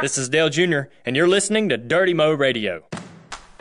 This is Dale Jr., and you're listening to Dirty Mo Radio.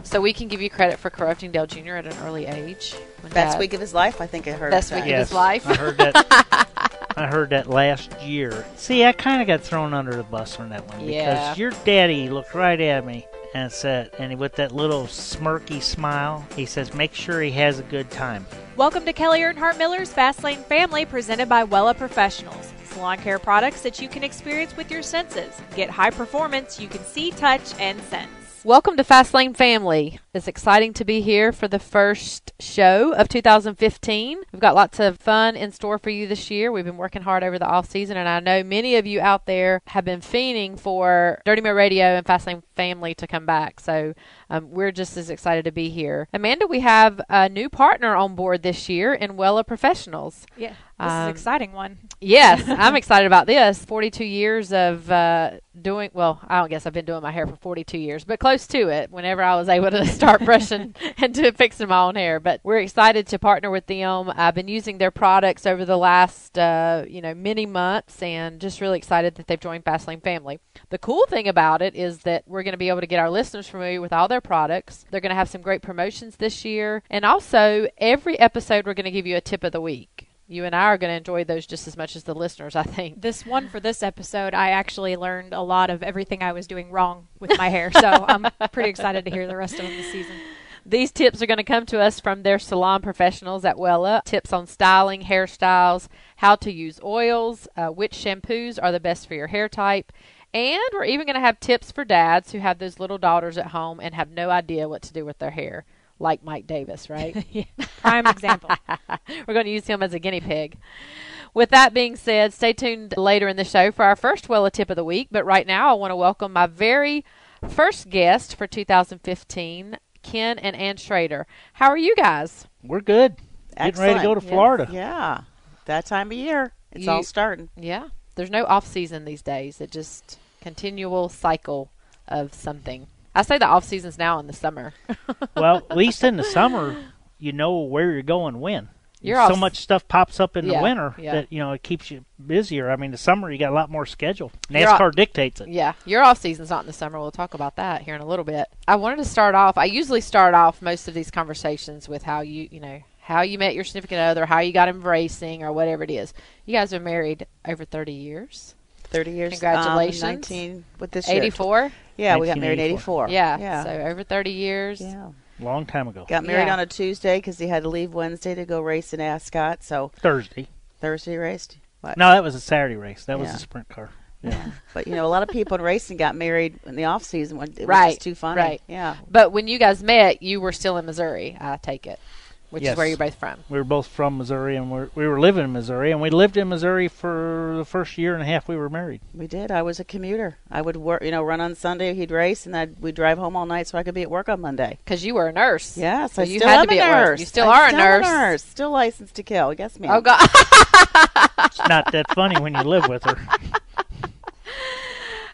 So we can give you credit for corrupting Dale Jr. at an early age. when Best Dad- week of his life, I think I heard. Best that. week of his life. I heard that. I heard that last year. See, I kind of got thrown under the bus on that one because Yeah. your daddy looked right at me and said, and with that little smirky smile, he says, "Make sure he has a good time." Welcome to Kelly Earnhardt Miller's Fast Lane Family, presented by Wella Professionals. Salon care products that you can experience with your senses. Get high performance you can see, touch, and sense. Welcome to Fastlane Family. It's exciting to be here for the first show of 2015. We've got lots of fun in store for you this year. We've been working hard over the off season, and I know many of you out there have been fiending for Dirty Mo Radio and Fastlane Family to come back. So um, we're just as excited to be here. Amanda, we have a new partner on board this year in Wella Professionals. Yeah, this is Um, an exciting one. Yes, I'm excited about this. 42 years of uh, doing, well, I don't guess I've been doing my hair for 42 years, but close to it whenever I was able to start brushing and to fixing my own hair. But we're excited to partner with them. I've been using their products over the last, uh, you know, many months and just really excited that they've joined Fastlane Family. The cool thing about it is that we're going to be able to get our listeners familiar with all their products. They're going to have some great promotions this year. And also, every episode, we're going to give you a tip of the week. You and I are going to enjoy those just as much as the listeners, I think. This one for this episode, I actually learned a lot of everything I was doing wrong with my hair, so I'm pretty excited to hear the rest of them this season. These tips are going to come to us from their salon professionals at Wella. Tips on styling, hairstyles, how to use oils, uh, which shampoos are the best for your hair type. And we're even going to have tips for dads who have those little daughters at home and have no idea what to do with their hair, like Mike Davis, right? Yeah, prime example. We're going to use him as a guinea pig. With that being said, stay tuned later in the show for our first Wella tip of the week. But right now, I want to welcome my very first guest for 2015, Ken and Ann Schrader. How are you guys? We're good. Getting ready to go to Excellent. Florida. Yeah, that time of year, it's You- all starting. Yeah, there's no off season these days. It just continual cycle of something. I say the off season's now in the summer. well, at least in the summer, you know where you're going when. You're so all- much stuff pops up in Yeah, the winter yeah. that you know it keeps you busier. I mean, the summer you got a lot more schedule. You're all- NASCAR dictates it. Yeah, your off season's not in the summer. We'll talk about that here in a little bit. I wanted to start off. I usually start off most of these conversations with how you, you know, how you met your significant other, how you got embracing, or whatever it is. You guys are married over thirty years. Thirty years. Congratulations. Um, Nineteen with this. Eighty-four. Yeah, we got married in '84. Yeah, yeah, So over thirty years. yeah. Long time ago. Got married Yeah. on a Tuesday because he had to leave Wednesday to go race in Ascot. So Thursday. Thursday raced. What? No, that was a Saturday race. That was a sprint car. Yeah. but you know, a lot of people in racing got married in the off season when it was Right, just too funny. right. Yeah. But when you guys met, you were still in Missouri. I take it, which is where you're both from. We were both from Missouri, and we're, we were living in Missouri, and we lived in Missouri for the first year and a half we were married. We did. I was a commuter. I would work, you know, run on Sunday. He'd race, and I'd we'd drive home all night so I could be at work on Monday. Because you were a nurse. Yes, So I you still had am to be a at work. nurse. You still I'm are a still nurse. Still licensed to kill. Yes, ma'am. Oh God. It's not that funny when you live with her.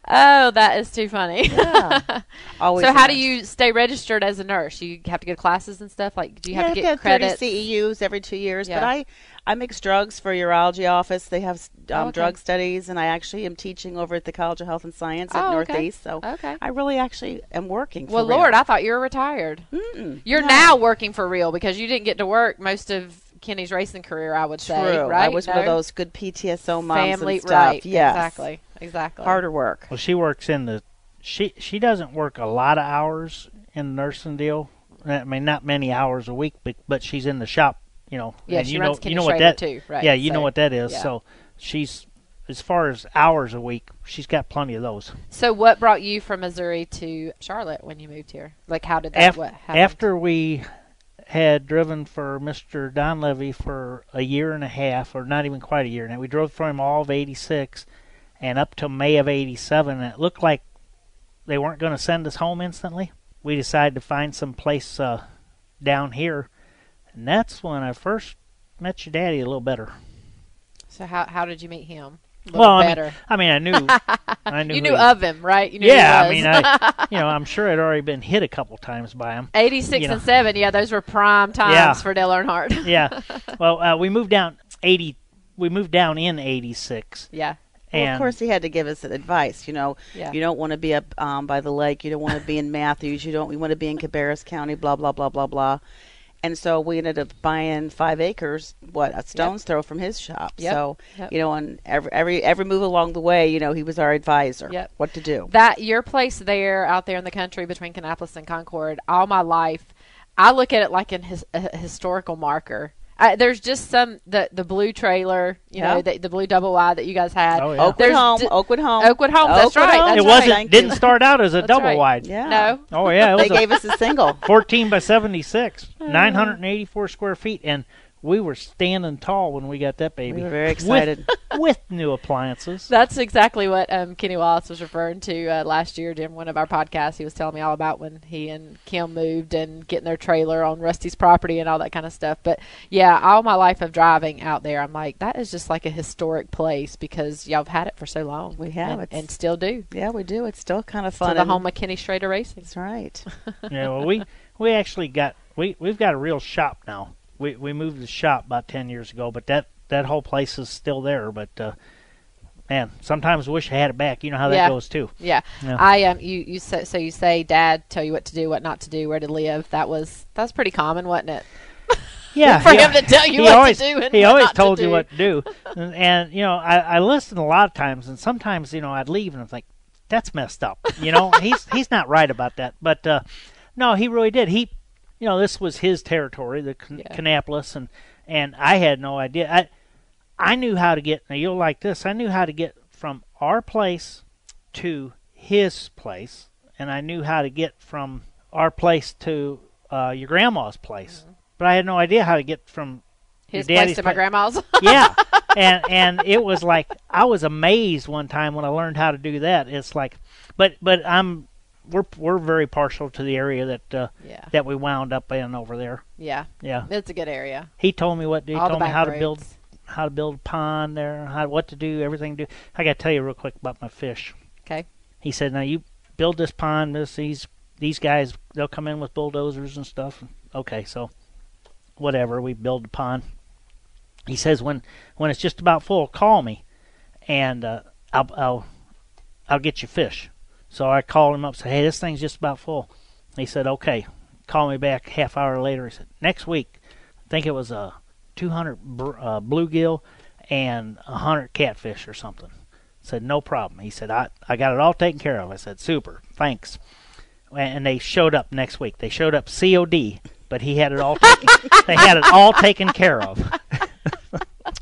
oh, that is too funny. Yeah. Always. so how do you stay registered as a nurse? You have to go to classes and stuff. Like, do you yeah, have to get credits? 30 CEUs every two years. Yeah. But I, I mix drugs for urology office. They have um, Oh, okay. drug studies, and I actually am teaching over at the College of Health and Science at Oh, okay. Northeast. So Okay. I really actually am working. For Well, real. Lord, I thought you were retired. Mm-mm. You're No. now working for real because you didn't get to work most of Kenny's racing career. I would True. say, right? I was one of those good PTSO moms family, and stuff. right? Yes. Exactly. Exactly. Harder work. Well, she works in the. She she doesn't work a lot of hours in the nursing deal. I mean, not many hours a week, but but she's in the shop. You know, Yeah, and she you runs know Kenny you know what that too, right, Yeah, you know what that is. yeah. So she's as far as hours a week, she's got plenty of those. So, what brought you from Missouri to Charlotte when you moved here? Like, how did that? Af- what happened? after we had driven for Mr. Donlavey for a year and a half, or not even quite a year. Now we drove for him all of '86 and up to May of '87, and it looked like they weren't going to send us home instantly. We decided to find some place uh, down here, and that's when I first met your daddy a little better. So, how how did you meet him? A little Well, I mean. I mean, I knew, I knew you knew he- of him, right? You knew Yeah, I mean. I, you know, I'm sure I'd already been hit a couple times by him. 86 you know. and 7, yeah, those were prime times Yeah. for Dale Earnhardt. yeah. Well, uh, we moved down eighty. We moved down in '86, yeah. Well, of course, he had to give us advice. You know, Yeah. you don't want to be up um, by the lake. You don't want to be in Matthews. You don't. You want to be in Cabarrus County. Blah blah blah blah blah. And so we ended up buying five acres, what a stone's throw from his shop. Yep. So Yep. you know, and every every every move along the way, you know, he was our advisor. Yep. What to do? that your place there out there in the country between Kannapolis and Concord all my life I look at it like an his, a historical marker I, there's just some the the blue trailer you know the, the blue double wide that you guys had Oh, yeah. Oakwood There's home. d- Oakwood home. Oakwood home. that's Oakwood right, Homes. that's it right. wasn't Thank didn't you. start out as a That's double right. wide. Yeah. no Oh yeah, it They was a gave us a single. 14 by 76, uh-huh. 984 square feet, and we were standing tall when we got that baby. We were very excited. with, with new appliances. That's exactly what um, Kenny Wallace was referring to uh, last year during one of our podcasts. He was telling me all about when he and Kim moved and getting their trailer on Rusty's property and all that kind of stuff. But yeah, all my life of driving out there, I'm like, that is just like a historic place because y'all have had it for so long. We have. and, and still do. yeah, we do. It's still kind of To fun. the and- home of Kenny Schrader Racing. That's right. yeah, well, we we actually got we we've got a real shop now. We we moved the shop about 10 years ago, but that that whole place is still there. But uh, man, sometimes wish I had it back. You know how that Yeah. goes too. Yeah, Yeah. I um, you you say, so you say Dad tell you what to do, what not to do, where to live. That was that's pretty common, wasn't it? Yeah, For him to tell you he what to always, do and he always not to told you what to do, and, and you know I, I listened a lot of times, and sometimes you know I'd leave and I'm like, that's messed up. You know he's he's not right about that, but uh, no, he really did. He, you know, this was his territory, the Can- Yeah. Kannapolis, and and I had no idea. I I knew how to get. Now you'll like this. I knew how to get from our place to his place, and I knew how to get from our place to uh, your grandma's place. But I had no idea how to get from His place to my grandma's. yeah, and and it was like I was amazed one time when I learned how to do that. It's like, but but I'm we're we're very partial to the area that uh, yeah, that we wound up in over there. yeah, Yeah, it's a good area. he told me what. He All told me how to build how to build a pond there, how what to do, everything to do. I got to tell you real quick about my fish. Okay. He said, "Now you build this pond. This these these guys they'll come in with bulldozers and stuff." Okay, so whatever we build the pond. He says when when it's just about full, call me, and uh, I'll I'll I'll get you fish. So I called him up, and said, "Hey, this thing's just about full." He said, "Okay." Call me back half hour later. He said, "Next week, I think it was a 200 br- uh, bluegill and a 100 catfish or something." Said, "No problem." He said, "I I got it all taken care of." I said, "Super, thanks." And they showed up next week. They showed up COD, but he had it all taken. they had it all taken care of.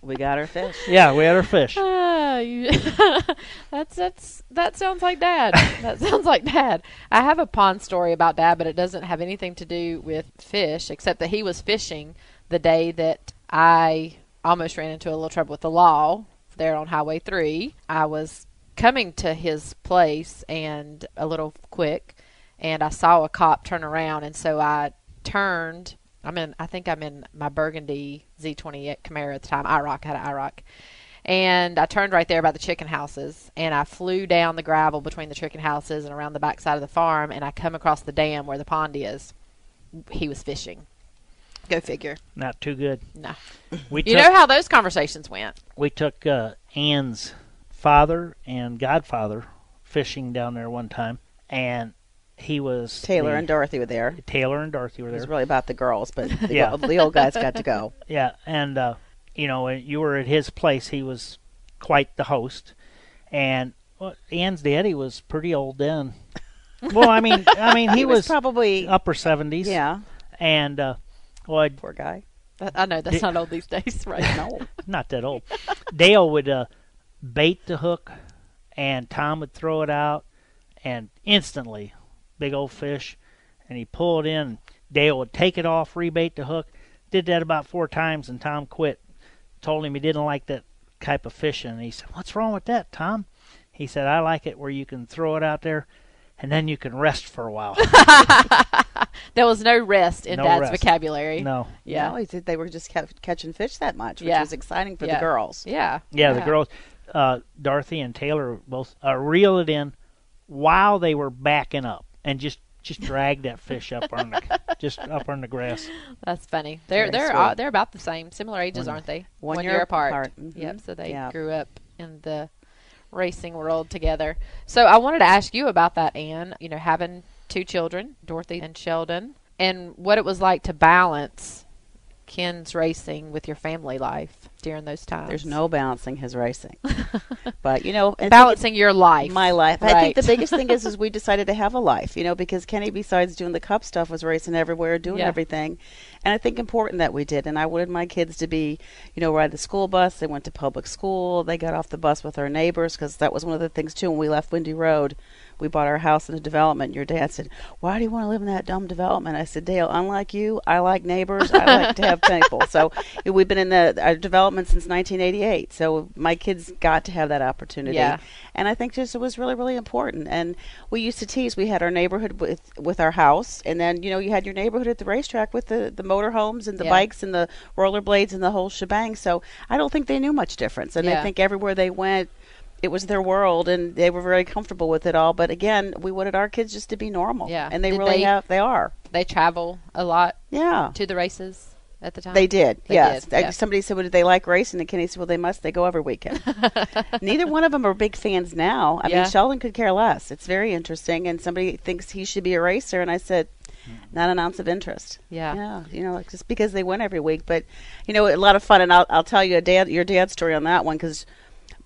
We got our fish. Yeah, we had our fish. Ah, you, that's that's that sounds like dad. that sounds like dad. I have a pond story about dad, but it doesn't have anything to do with fish, except that he was fishing the day that I almost ran into a little trouble with the law there on Highway Three. I was coming to his place and a little quick, and I saw a cop turn around, and so I turned. I'm in. I think I'm in my burgundy Z28 Camaro at the time. IROC I had an IROC, and I turned right there by the chicken houses, and I flew down the gravel between the chicken houses and around the backside of the farm, and I come across the dam where the pond is. He was fishing. Go figure. Not too good. No. We You took, know how those conversations went. we took uh, Ann's father and godfather fishing down there one time, and he was Taylor the- and Dorothy were there. Taylor and Dorothy were there. It was really about the girls, but the, Yeah. the old guys got to go. Yeah, and uh, you know, you were at his place. He was quite the host, and well, Ann's daddy was pretty old then. Well, I mean, I mean, he, was, was, probably upper seventies. yeah. and uh, well, I'd- Poor guy. That- I know that's Did- not old these days, right? No. not that old. Dale would uh, bait the hook, and Tom would throw it out, and instantly, big old fish, and he pulled in. Dale would take it off, rebait the hook. Did that about four times, and Tom quit. Told him he didn't like that type of fishing. And he said, "What's wrong with that, Tom?" He said, "I like it where you can throw it out there, and then you can rest for a while." There was no rest in No Dad's rest. vocabulary. no, Yeah. No, he said they were just ca- catching fish that much, which Yeah. was exciting for Yeah. the girls. Yeah. Yeah, the girls, uh, Dorothy and Taylor both uh, reel it in while they were backing up and just just drag that fish up on the just up on the grass. That's funny. They're Very they're sweet. uh, they're about the same, similar ages, One- aren't they? One year, year apart. apart. Mhm. Yep. So they Yeah. grew up in the racing world together. So I wanted to ask you about that, Anne. You know, having two children, Dorothy and Sheldon, and what it was like to balance Ken's racing with your family life during those times. There's no balancing his racing, but you know, balancing your life. my life. I think the biggest thing is is we decided to have a life, you know, because Kenny, besides doing the cup stuff, was racing everywhere, doing Yeah. everything, and I think important that we did. And I wanted my kids to be, you know, ride the school bus. They went to public school. They got off the bus with our neighbors because that was one of the things too. When we left Windy Road, we bought our house in a development. Your dad said, "Why do you want to live in that dumb development?" I said, "Dale, unlike you, I like neighbors. I like to have people." So we've been in the our development since 1988. So my kids got to have that opportunity Yeah. and I think just it was really really important. And we used to tease. We had our neighborhood with with our house, and then you know you had your neighborhood at the racetrack with the the motorhomes and the Yeah. bikes and the rollerblades and the whole shebang. So I don't think they knew much difference, and Yeah. I think everywhere they went. It was their world, and they were very comfortable with it all. But again, we wanted our kids just to be normal, Yeah. and they Did really they- have. They are, they travel a lot yeah. to the races at the time. They did, They yes. did, yeah. Somebody said, "Well, did they like racing?" And Kenny said, "Well, they must. They go every weekend." Neither one of them are big fans now. I Yeah. mean, Sheldon could care less. It's very interesting, and somebody thinks he should be a racer, and I said, "Not an ounce of interest." Yeah. yeah, you know, like just because they win every week, but you know, a lot of fun. And I'll I'll tell you a dad your dad's story on that one because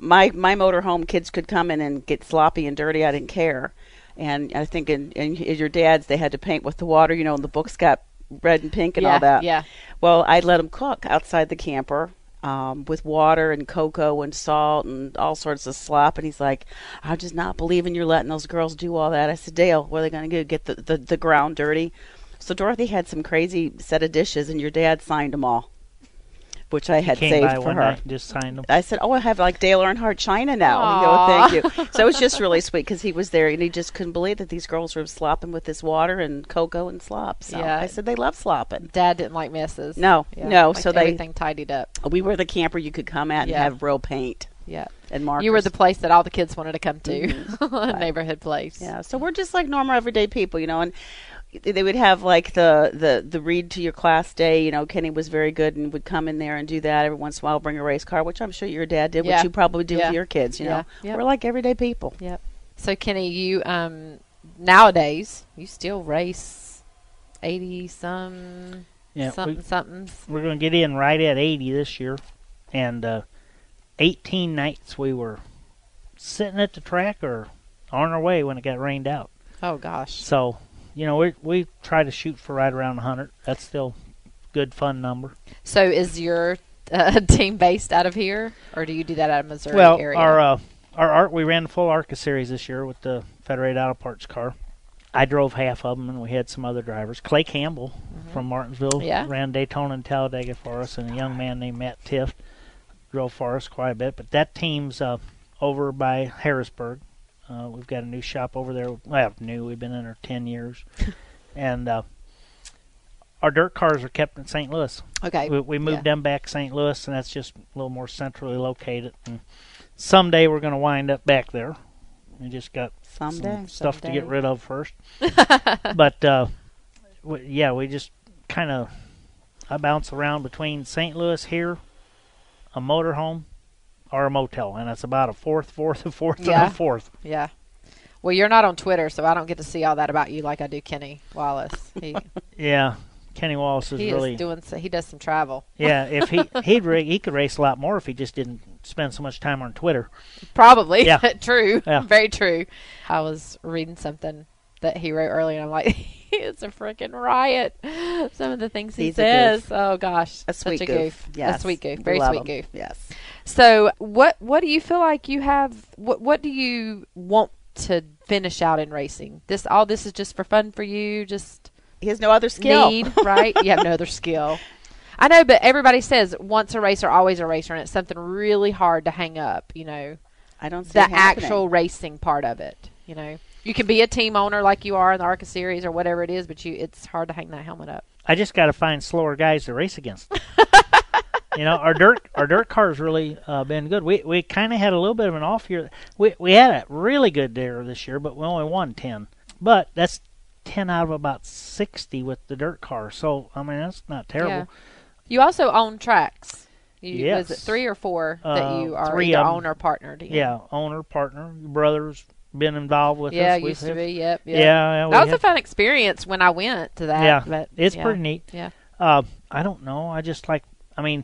my my motorhome kids could come in and get sloppy and dirty. I didn't care. And I think in, in your dad's, they had to paint with the water, you know, and the books got red and pink and yeah, all that. Yeah. Well, I'd let them cook outside the camper um, with water and cocoa and salt and all sorts of slop. And he's like, I'm just not believing you're letting those girls do all that. I said, Dale, what are they going to do? Get the, the, the ground dirty? So Dorothy had some crazy set of dishes, and your dad signed them all, which I had saved for her. night just signed them. I said, "Oh, I have like Dale Earnhardt China now." And he thank you. So it was just really sweet because he was there and he just couldn't believe that these girls were slopping with this water and cocoa and slop. So Yeah. I said they love slopping. Dad didn't like messes. No, Yeah, no. liked So they everything tidied up. we were the camper you could come at and have real paint Yeah. and markers. You were the place that all the kids wanted to come to, Mhm. a neighborhood place. yeah. So we're just like normal everyday people, you know. And they would have like the the the read to your class day. You know, Kenny was very good and would come in there and do that every once in a while. Bring a race car, which I'm sure your dad did, Yeah. which you probably do Yeah. with your kids. You Yeah. know, Yep. we're like everyday people. Yep. So Kenny, you um nowadays you still race eighty some Yeah, we, something somethings. we're going to get in right at 80 this year, and uh, 18 nights we were sitting at the track or on our way when it got rained out. Oh gosh. So, you know, we we try to shoot for right around 100. That's still good fun number. So is your uh, team based out of here, or do you do that out of Missouri well, area? our uh, our art we ran the full ARCA series this year with the Federated Auto Parts car. I drove half of them, and we had some other drivers. Clay Campbell from Martinsville Mm-hmm. Yeah. ran Daytona and Talladega for us, and a young man named Matt Tifft drove for us quite a bit. But that team's uh, over by Harrisburg. Uh, we've got a new shop over there. Well, new. We've been in there ten years, and uh, our dirt cars are kept in St. Louis. okay. We, we moved Yeah. them back to St. Louis, and that's just a little more centrally located. And someday we're going to wind up back there. We just got Someday. some stuff to get rid of first. but uh, we, yeah, we just kind of I bounce around between St. Louis here, a motorhome, or a motel, and it's about a fourth, fourth, a fourth, Yeah. and a fourth. Yeah. Well, you're not on Twitter, so I don't get to see all that about you like I do Kenny Wallace. He, Yeah, Kenny Wallace is he really is doing. So, he does some travel. yeah. If he he'd he could race a lot more if he just didn't spend so much time on Twitter. Probably. Yeah. true. Yeah. Very true. I was reading something that he wrote earlier, and I'm like, it's a freaking riot. Some of the things he He's a says. Oh gosh, A sweet such a goof. goof. Yes. A sweet goof. Very love sweet goof. Yes. So, what what do you feel like you have? What what do you want to finish out in racing? This all this is just for fun for you. Just He has no other skill. need, right? You have no other skill. I know, but everybody says once a racer, always a racer, and it's something really hard to hang up. You know, I don't see the it happening. actual racing part of it. You know, you can be a team owner like you are in the ARCA series or whatever it is, but you it's hard to hang that helmet up. I just got to find slower guys to race against. you know, our dirt our dirt cars really uh, been good. We we kind of had a little bit of an off year. We we had a really good year this year, but we only won ten. But that's ten out of about sixty with the dirt car. So I mean, that's not terrible. Yeah. You also own tracks. You, yes. Was it three or four Uh, that you are either owner partner? Yeah, owner, partner, your brother's been involved with Yeah, us. We've used to be. Yep. Yeah, yep. yeah, we that was a fun experience when I went to that. Yeah, but it's yeah. pretty neat. Yeah. Uh, I don't know. I just like. I mean,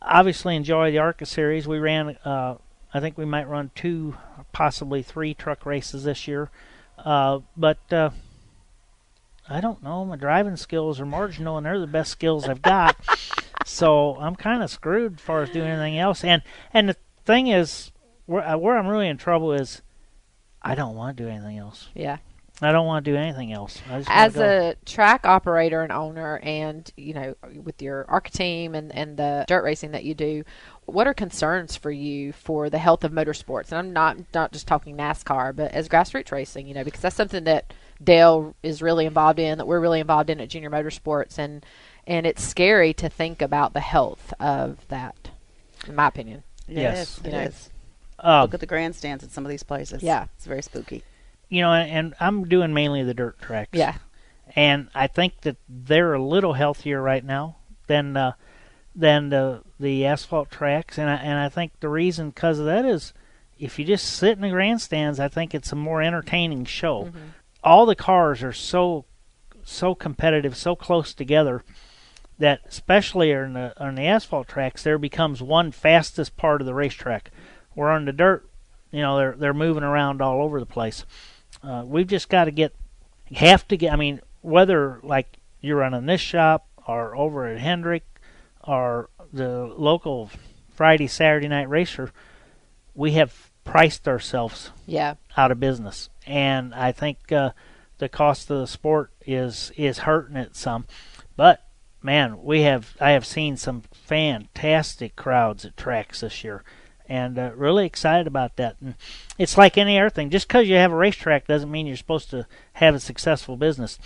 obviously enjoy the ARCA series. We ran. Uh, I think we might run two, possibly three truck races this year. Uh, but uh, I don't know. My driving skills are marginal, and they're the best skills I've got. so I'm kind of screwed as far as doing anything else. And and the thing is, where uh, where I'm really in trouble is, I don't want to do anything else. Yeah. I don't want to do anything else. I just As a track operator and owner, and you know, with your ARCA team and and the dirt racing that you do, what are concerns for you for the health of motorsports? And I'm not not just talking NASCAR, but as grassroots racing, you know, because that's something that Dale is really involved in, that we're really involved in at Junior Motorsports, and and it's scary to think about the health of that, in my opinion. It Yes. is, You know. Uh, Look at the grandstands at some of these places. Yeah. It's very spooky. you know, and, and I'm doing mainly the dirt tracks. Yeah, and I think that they're a little healthier right now than uh, than the the asphalt tracks, and I, and I think the reason because of that is if you just sit in the grandstands, I think it's a more entertaining show. Mm-hmm. All the cars are so so competitive, so close together that especially on the on the asphalt tracks, there becomes one fastest part of the racetrack. Where on the dirt, you know, they're they're moving around all over the place. Uh, we've just got to get have to get. I mean, whether like you're running this shop or over at Hendrick or the local Friday Saturday night racer, we have priced ourselves yeah, out of business, and I think uh, the cost of the sport is is hurting it some. But man, we have I have seen some fantastic crowds at tracks this year, and uh, really excited about that. And it's like any other thing. Just because you have a racetrack doesn't mean you're supposed to have a successful business.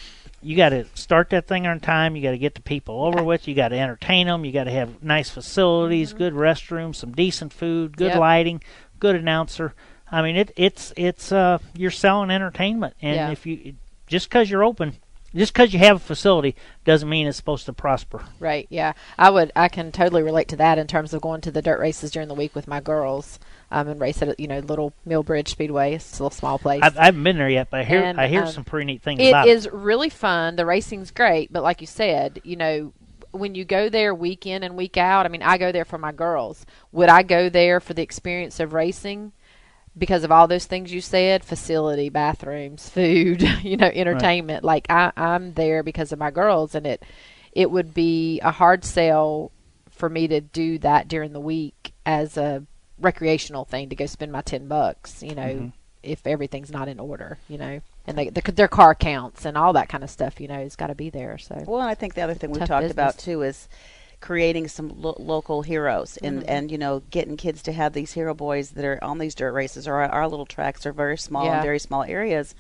You got to start that thing on time. You got to get the people over with. You got to entertain them. You got to have nice facilities, good restrooms, some decent food, good Yep. lighting, good announcer. I mean, it, it's it's uh, you're selling entertainment, and Yeah. if you just because you're open, just because you have a facility, doesn't mean it's supposed to prosper. Right. Yeah. I would. I can totally relate to that in terms of going to the dirt races during the week with my girls, um, and race at you know little Millbridge Speedway. It's a little small place. I've, I haven't been there yet, but I hear And, I hear um, some pretty neat things It is really fun. The racing's great, but like you said, you know, when you go there week in and week out, I mean, I go there for my girls. Would I go there for the experience of racing? Because of all those things you said, facility, bathrooms, food, you know, entertainment. Like I, I'm there because of my girls, and it, it would be a hard sell for me to do that during the week as a recreational thing to go spend my ten bucks. You know, Mm-hmm. if everything's not in order, you know, and they, the, their car counts and all that kind of stuff, you know, has got to be there. So Well, and I think the other thing we've Tough talked about too is creating some lo- local heroes and Mm-hmm. and you know getting kids to have these hero boys that are on these dirt races or our, our little tracks are very small Yeah. in very small areas.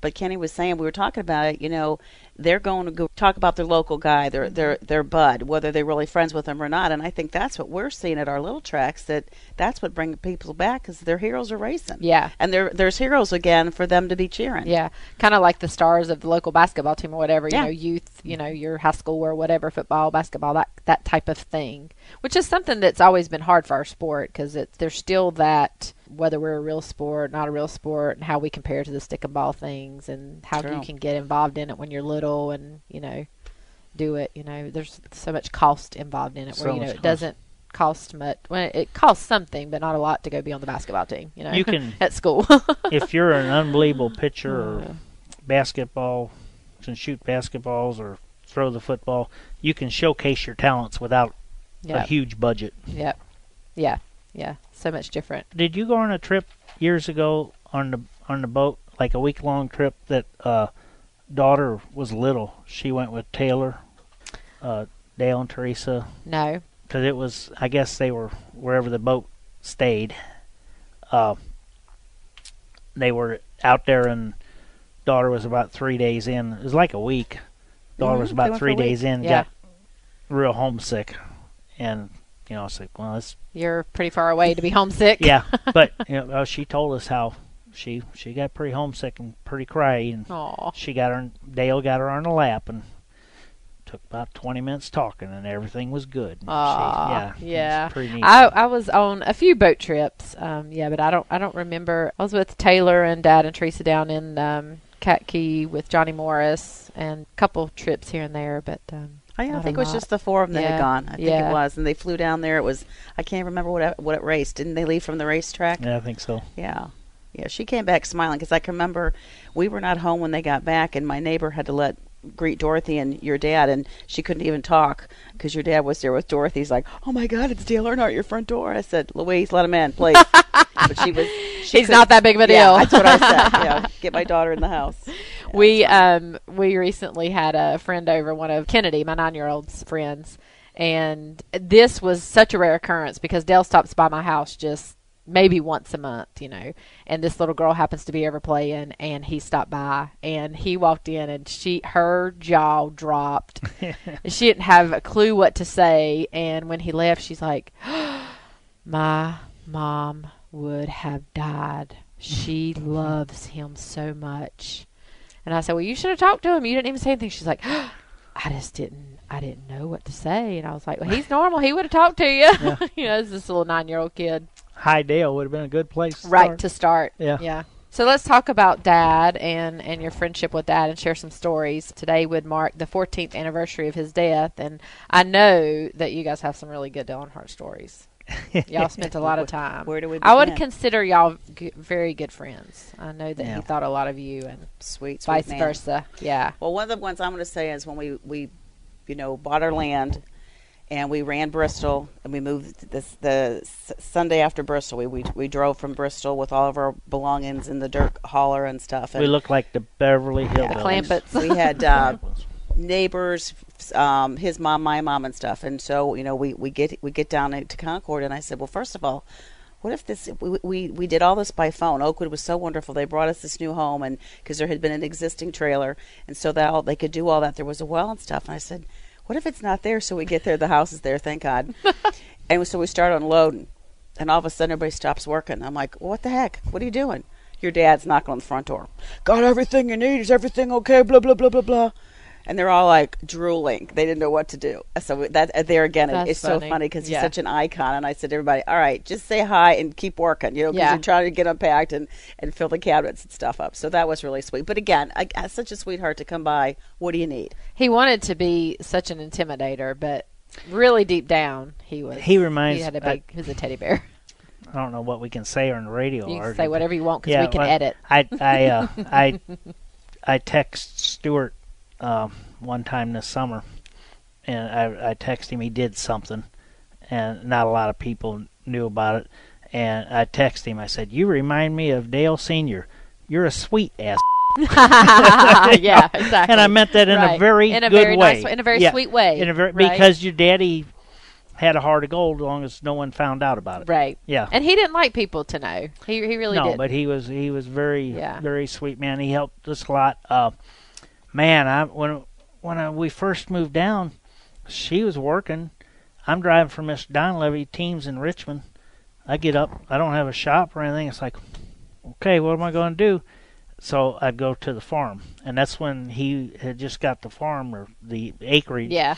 But Kenny was saying we were talking about it. You know, they're going to go talk about their local guy, their their their bud, whether they're really friends with him or not. And I think that's what we're seeing at our little tracks. That that's what brings people back because their heroes are racing. Yeah. and there there's heroes again for them to be cheering. yeah, kind of like the stars of the local basketball team or whatever, you Yeah. know, youth, you know, your high school or whatever, football, basketball, that that type of thing, which is something that's always been hard for our sport because it's there's still that whether we're a real sport, not a real sport, and how we compare to the stick and ball things, and how True. you can get involved in it when you're little, and you know, do it. You know, there's so much cost involved in it So where you know it cost. doesn't cost much. Well, it costs something, but not a lot to go be on the basketball team. You know, You can- at school. if you're an unbelievable pitcher or basketball, can shoot basketballs or throw the football, you can showcase your talents without a huge budget. Yep. Yeah. Yeah. So much different. Did you go on a trip years ago on the on the boat, like a week long trip that uh, daughter was little? She went with Taylor, uh, Dale, and Teresa No. because it was. I guess they were wherever the boat stayed. Uh, they were out there, and daughter was about three days in. It was like a week. Daughter Mhm, was about three a week. days in. Yeah. Got real homesick, and you know, it's like, well, it's You're pretty far away to be homesick. yeah. But you know, she told us how she she got pretty homesick and pretty cry, and Aw. she got her Dale got her on the lap and took about 20 minutes talking, and everything was good. And she- Aw, yeah, it was yeah. pretty neat. I I was on a few boat trips. Um, yeah, but I don't I don't remember. I was with Taylor and Dad and Teresa down in um, Cat Cay with Johnny Morris and a couple trips here and there. But um, I, I Not think it was lot. just the four of them that had gone. I think yeah. it was, and they flew down there. It was I can't remember what what it raced. Didn't they leave from the racetrack? yeah, I think so. Yeah. Yeah, she came back smiling because I can remember we were not home when they got back, and my neighbor had to let greet Dorothy and your dad, and she couldn't even talk because your dad was there with Dorothy. He's like, "Oh my God, it's Dale Earnhardt at your front door." I said, "Louise, let him in, please." but she was. She He's not that big of a Yeah, deal. that's what I said. Yeah, get my daughter in the house. we um we recently had a friend over, one of Kennedy, my nine year old's friends, and this was such a rare occurrence because Dale stops by my house just maybe once a month, you know. And this little girl happens to be ever playing, and he stopped by, and he walked in, and she her jaw dropped. she didn't have a clue what to say, and when he left, she's like, "My mom would have died. She loves him so much." And I said, "Well, you should have talked to him. You didn't even say anything." She's like, "I just didn't. I didn't know what to say." And I was like, "Well, he's normal. He would have talked to you." you know, it's this little nine-year-old kid, High Dale would have been a good place. To right start. to start. Yeah. yeah. So let's talk about Dad and and your friendship with Dad and share some stories. Today would mark the 14th anniversary of his death, and I know that you guys have some really good Dale Earnhardt stories. Y'all spent a lot of time. Where do we? I would consider y'all g- very good friends. I know that Yeah. he thought a lot of you, and sweet, sweet vice man. versa. Yeah. Well, one of the ones I'm going to say is when we we, you know, bought our land, and we ran Bristol, and we moved this the Sunday after Bristol. We, we we drove from Bristol with all of our belongings in the dirt hauler and stuff. And We looked like the Beverly Hills. The Clampetts. we had uh, neighbors, um, his mom, my mom, and stuff. And so, you know, we, we get we get down to Concord, and I said, well, first of all, what if this? We, we we did all this by phone. Oakwood was so wonderful. They brought us this new home, and because there had been an existing trailer, and so that all, they could do all that. There was a well and stuff. And I said, what if it's not there? So we get there, the house is there, thank God. and so we start unloading, and all of a sudden everybody stops working. I'm like, what the heck? What are you doing? Your dad's knocking on the front door. Got everything you need? Is everything okay? Blah blah blah blah blah. And they're all like drooling. They didn't know what to do. So that uh, there again, That's it's so funny. funny because Yeah. he's such an icon. And I said to everybody, all right, just say hi and keep working, you know, because Yeah. you're trying to get unpacked and, and fill the cabinets and stuff up. So that was really sweet. But again, I, I- such a sweetheart to come by. What do you need? He wanted to be such an intimidator, but really deep down, he was. He reminds- He had a big. he was a teddy bear. I don't know what we can say on the radio. You or can say whatever you want because Yeah, we can well, edit. I I uh, I I text Stewart um, one time this summer, and I I text him he did something, and not a lot of people knew about it. And I text him. I said, "You remind me of Dale Senior. You're a sweet ass." yeah, exactly. And I meant that in a very in a good very way. nice way, in a very Yeah, sweet way, In a very right? because your daddy had a heart of gold, as long as no one found out about it. right. Yeah. And he didn't like people to know. He he really no, did. but he was he was very Yeah. very sweet man. He helped us a lot. Uh, man, I when when I, we first moved down, she was working. I'm driving for Miss Donlavey teams in Richmond. I get up. I don't have a shop or anything. It's like, okay, what am I going to do? So I'd go to the farm, and that's when he had just got the farm or the acreage. yeah,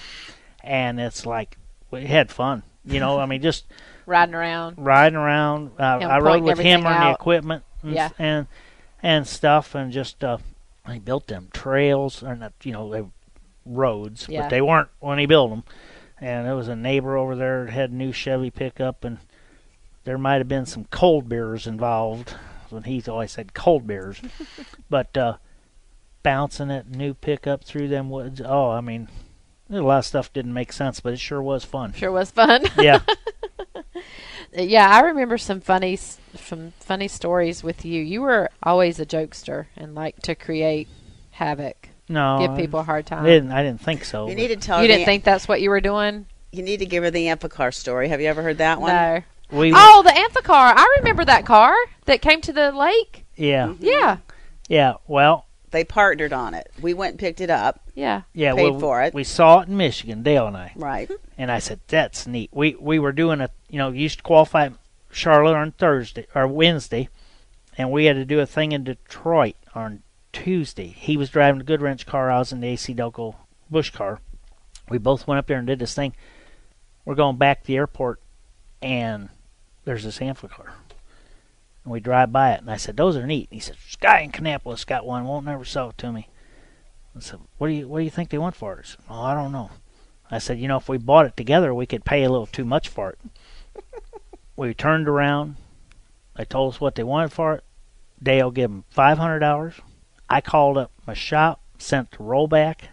And it's like we had fun. You know, I mean, just riding around. riding around. Uh, I rode with him on the equipment and, Yeah. and and stuff, and just uh, he built them trails, or not, you know, they, roads, Yeah. but they weren't when he built them. And there was a neighbor over there that had a new Chevy pickup, and there might have been some cold beers involved. When he always said cold beers, but uh, bouncing that new pickup through them woods. Oh, I mean, a lot of stuff didn't make sense, but it sure was fun. Sure was fun. Yeah. yeah, I remember some funny some funny stories with you. You were always a jokester and like to create havoc, No, give people a hard I time. didn't. I didn't think so. You but- need to tell you her didn't think that's what you were doing? you need to give her the Amphicar story. Have you ever heard that one? No. we. Oh, the Amphicar. I remember that car that came to the lake. Yeah, mm-hmm. Yeah. yeah. Well, They partnered on it. We went and picked it up. Yeah. yeah. Paid well, for it. We saw it in Michigan, Dale and I, Right. and I said that's neat. We we were doing a you know used to qualify Charlotte on Thursday or Wednesday, and we had to do a thing in Detroit on Tuesday. He was driving the Goodwrench car. I was in the AC Delco Bush car, We both went up there and did this thing. We're going back to the airport, and there's this amphicar. And we drive by it, and I said, "Those are neat." And he said, "Sky in Kannapolis got one. Won't never sell it to me." I said, "What do you What do you think they want for it?" Said, "Oh, I don't know." I said, "You know, if we bought it together, we could pay a little too much for it." We turned around. They told us what they wanted for it. Dale give them five hundred dollars. I called up my shop, sent the rollback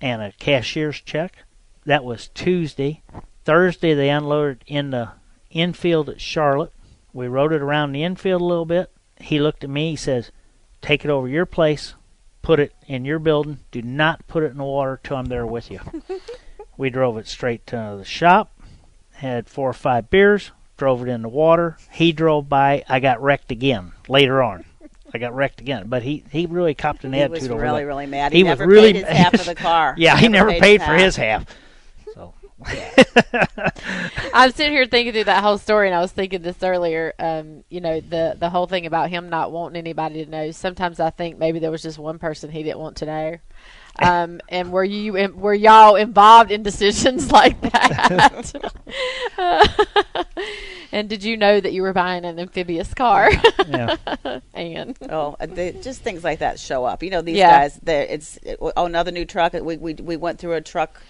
and a cashier's check. That was Tuesday. Thursday they unloaded in the infield at Charlotte. We rode it around the infield a little bit. He looked at me. He says, "Take it over your place, put it in your building. Do not put it in the water till I'm there with you." we drove it straight to the shop. Had four or five beers. Drove it in the water. He drove by. I got wrecked again later on. I got wrecked again. But he he really copped an He attitude was over really, that. really mad. He He, was never really paid his half of the car. Yeah, he never paid for his half. So I'm sitting here thinking through that whole story, and I was thinking this earlier. Um, you know, the the whole thing about him not wanting anybody to know. Sometimes I think maybe there was just one person he didn't want to know. Um, and were you were y'all involved in decisions like that? and did you know that you were buying an amphibious car? yeah, and Oh, uh, they, just things like that show up. You know, these Yeah. guys. they It's oh another new truck. We we we went through a truck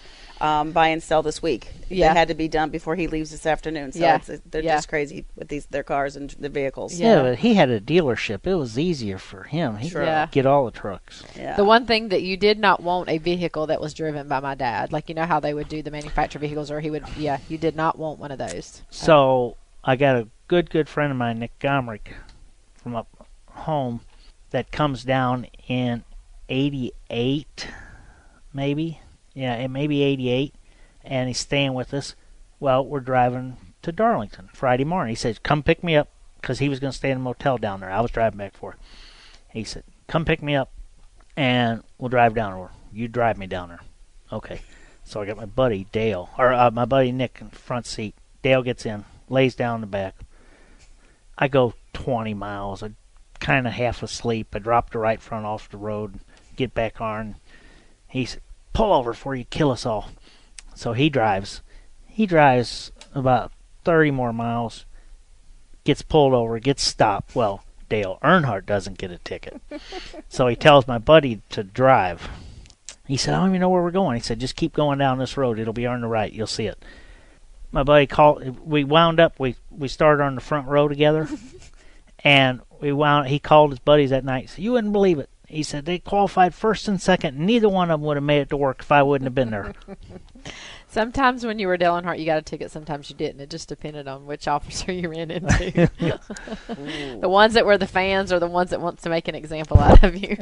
um, buy and sell this week. Yeah. They had to be done before he leaves this afternoon. So Yeah. it's, they're Yeah. just crazy with these their cars and the vehicles. Yeah. yeah, but he had a dealership. It was easier for him. He Sure. could Yeah. get all the trucks. Yeah. the one thing that you did not want a vehicle that was driven by my dad, like you know how they would do the manufactured vehicles, or he would, yeah, you did not want one of those. So I got a good, good friend of mine, Nick Gomrick, from up home, that comes down in '88, maybe. Yeah, it may be '88, and he's staying with us. Well, we're driving to Darlington Friday morning. He says, "Come pick me up," because he was going to stay in a motel down there. I was driving back for. He said, "Come pick me up, and we'll drive down or you drive me down there." Okay. So I got my buddy Dale, or uh, my buddy Nick in front seat. Dale gets in, lays down in the back. I go 20 miles. I kind of half asleep. I drop the right front off the road, get back on. He said, "Pull over before you kill us all." So he drives. He drives about 30 more miles. Gets pulled over. Gets stopped. Well, Dale Earnhardt doesn't get a ticket. so he tells my buddy to drive. He said, I don't even know where we're going. He said, just keep going down this road. It'll be on the right. You'll see it. My buddy called. We wound up. We we started on the front row together, and we wound. He called his buddies that night. He said, you wouldn't believe it. He said they qualified first and second. Neither one of them would have made it to work if I wouldn't have been there. Sometimes when you were Dale Earnhardt, you got a ticket. Sometimes you didn't. It just depended on which officer you ran into. the ones that were the fans or the ones that wants to make an example out of you.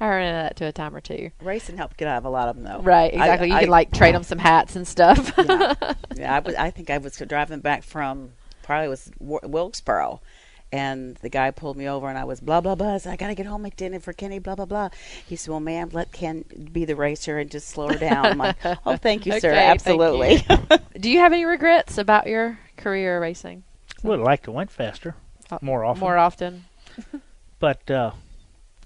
I ran into that to a time or two. Racing helped get out of a lot of them though. Right, I- exactly. you I- can like trade them some hats and stuff. yeah, yeah I, was, I think I was driving back from probably was Wa- Wilkesboro, and the guy pulled me over, and I was blah blah blah. I said, I gotta get home, make dinner for Kenny. Blah blah blah. He said, Well, ma'am, let Ken be the racer and just slow her down. I'm like, Oh, thank you, sir. Okay, thank Absolutely. Do you have any regrets about your career racing? Would have liked to went faster, more often. More often. but uh,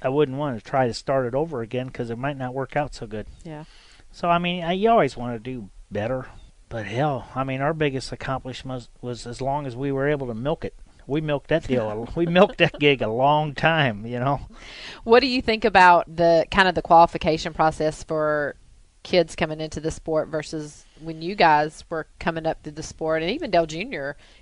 I wouldn't want to try to start it over again because it might not work out so good. Yeah. So I mean, I, you always want to do better. But hell, I mean, our biggest accomplishment was, was as long as we were able to milk it. We milked that deal. we milked that gig a long time, you know. What do you think about the kind of the qualification process for kids coming into the sport versus when you guys were coming up through the sport and even Dale Jr.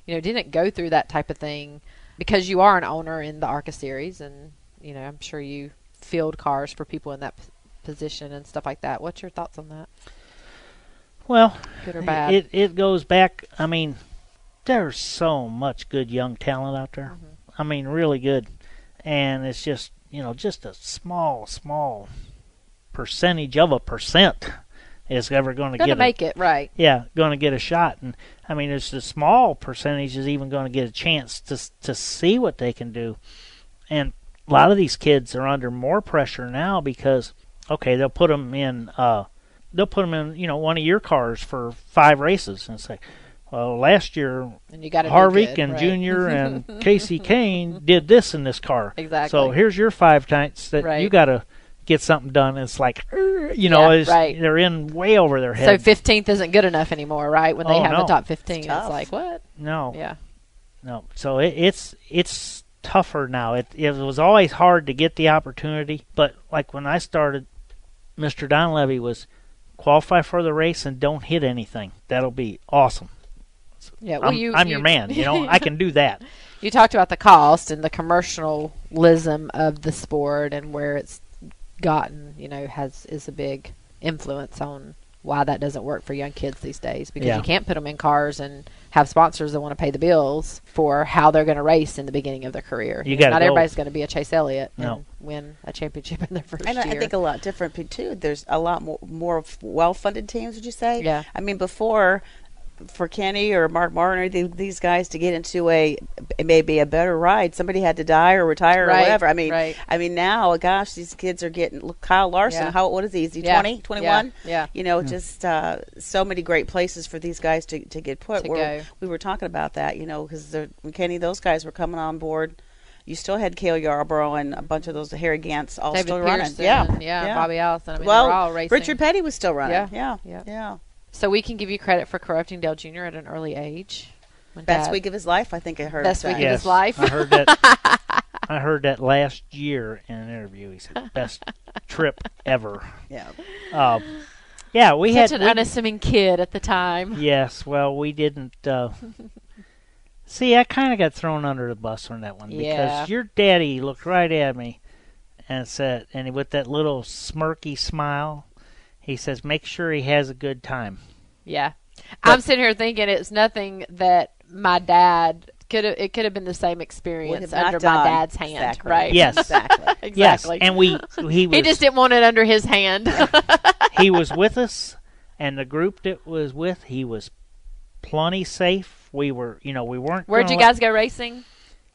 you know didn't go through that type of thing because you are an owner in the ARCA series and you know I'm sure you field cars for people in that p- position and stuff like that. What's your thoughts on that? Well, Good or bad? it it goes back. I mean, there's so much good young talent out there. Mm-hmm. I mean, really good, and it's just you know just a small small percentage of a percent is ever going to get a- make it right. yeah, going to get a shot. And I mean, it's a small percentage is even going to get a chance to to see what they can do. And a lot of these kids are under more pressure now because okay, they'll put them in uh they'll put them in, you know, one of your cars for five races and say, well, last year And you got Harvick good, and right. Junior and Kasey Kahne did this in this car. Exactly. So here's your five times that Right. you got to get something done. It's like, you know, Yeah, it's, right. they're in way over their head. So fifteenth isn't good enough anymore, right? When they Oh, have no. the top fifteen, It's it's, like what? no, Yeah, no. So it, it's it's tougher now. It it was always hard to get the opportunity, but like when I started, Mr. Donlavey was qualify for the race and don't hit anything. That'll be awesome. Yeah. Well, I'm, you, I'm you, your man. You know, I can do that. You talked about the cost and the commercialism of the sport and where it's gotten. You know, has is a big influence on why that doesn't work for young kids these days because Yeah. you can't put them in cars and have sponsors that want to pay the bills for how they're going to race in the beginning of their career. You know, gotta not go. everybody's going to be a Chase Elliott No. and win a championship in their first And I think a lot different too. There's a lot more more well-funded teams. Would you say? Yeah. I mean, before for Kenny or Mark Martin or the- these guys to get into a maybe a better ride, somebody had to die or retire Right, or whatever. I mean, right. I mean now, gosh, these kids are getting. Look, Kyle Larson, Yeah. how what is he? Is he Yeah. 20, 21? Yeah, yeah. You know, just uh, so many great places for these guys to to get put. To We're- We were talking about that, you know, because Kenny, those guys were coming on board. You still had Cale Yarborough and a bunch of those Harry Gants all David still Pearson, running. yeah, yeah, Bobby Allison. I mean, well, they're all racing. Richard Petty was still running. Yeah, Yeah, yeah. yeah. So we can give you credit for corrupting Dale Jr. at an early age. Best Dad- week of his life, I think I heard. Best that. week of yes, his life. I heard that. I heard that last year in an interview. He said best trip ever. Yeah. Uh, yeah, we had Such had an we- unassuming kid at the time. Yes, well, we didn't. Uh, see, I kind of got thrown under the bus on that one Yeah. because your daddy looked right at me and said, and with that little smirky smile, he says, "Make sure he has a good time." Yeah. But- I'm sitting here thinking it's nothing that my dad could have. It could have been the same experience have not under my dad's hand, Exactly. right? Yes. Exactly. exactly. Yes, and we he was he just didn't want it under his hand. he was with us, and the group that was with he was plenty safe. We were, you know, we weren't. Where'd gonna you let- guys go racing?